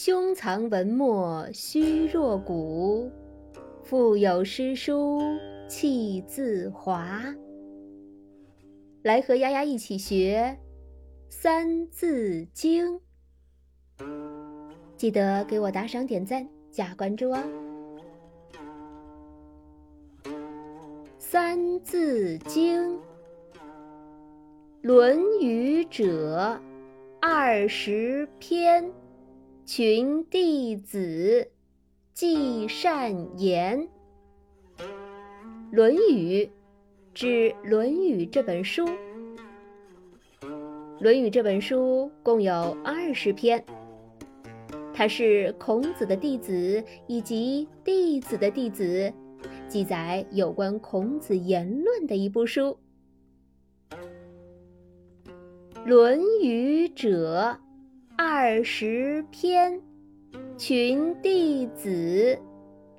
胸藏文墨虚若谷，腹有诗书气自华。来和丫丫一起学《三字经》，记得给我打赏、点赞、加关注哦！《三字经》，《论语》者，二十篇，群弟子记善言，《论语》。之《论语》这本书，《论语》这本书共有二十篇，它是孔子的弟子以及弟子的弟子记载有关孔子言论的一部书。《论语》者，二十篇，群弟子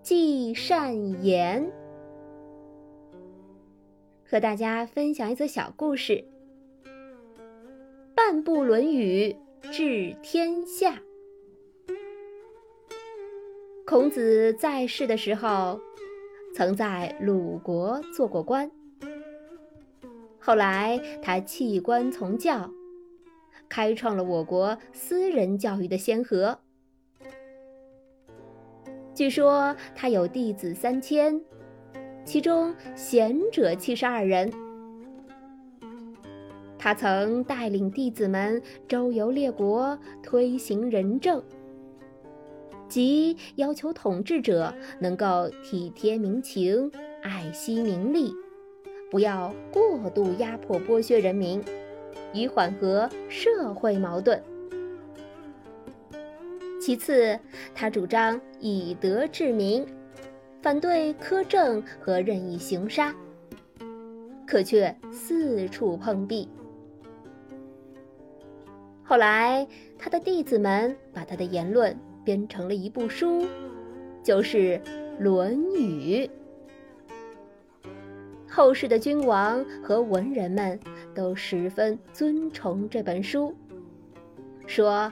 记善言。和大家分享一则小故事：半部《论语》治天下。孔子在世的时候，曾在鲁国做过官。后来他弃官从教，开创了我国私人教育的先河。据说他有弟子三千。其中贤者七十二人，他曾带领弟子们周游列国，推行仁政，即要求统治者能够体贴民情，爱惜民力，不要过度压迫剥削人民，以缓和社会矛盾。其次，他主张以德治民。反对苛政和任意行杀，可却四处碰壁。后来，他的弟子们把他的言论编成了一部书，就是《论语》。后世的君王和文人们都十分尊崇这本书，说：“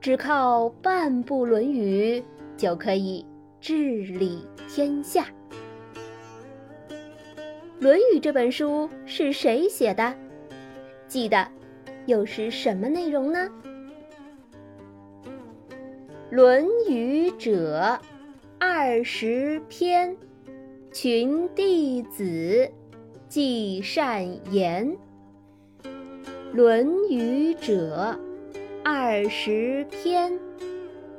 只靠半部《论语》就可以。”治理天下，《论语》这本书是谁写的？记得又是什么内容呢？《论语》者，二十篇，群弟子记善言。《论语》者，二十篇，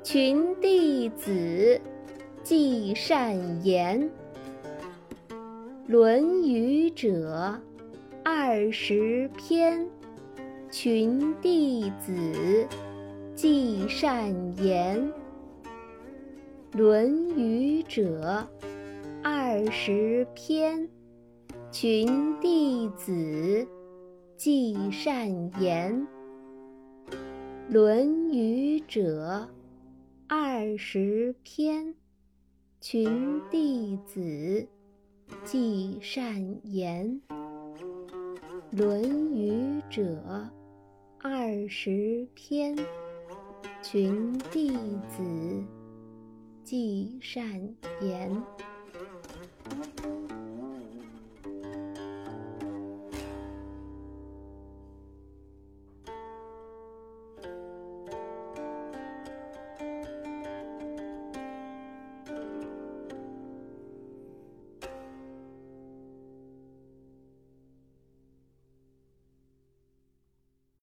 群弟子。记善言，《论语》者，二十篇，群弟子记善言，《论语》者，二十篇，群弟子记善言，《论语》者，二十篇。群弟子记善言，《论语》者二十篇。群弟子记善言。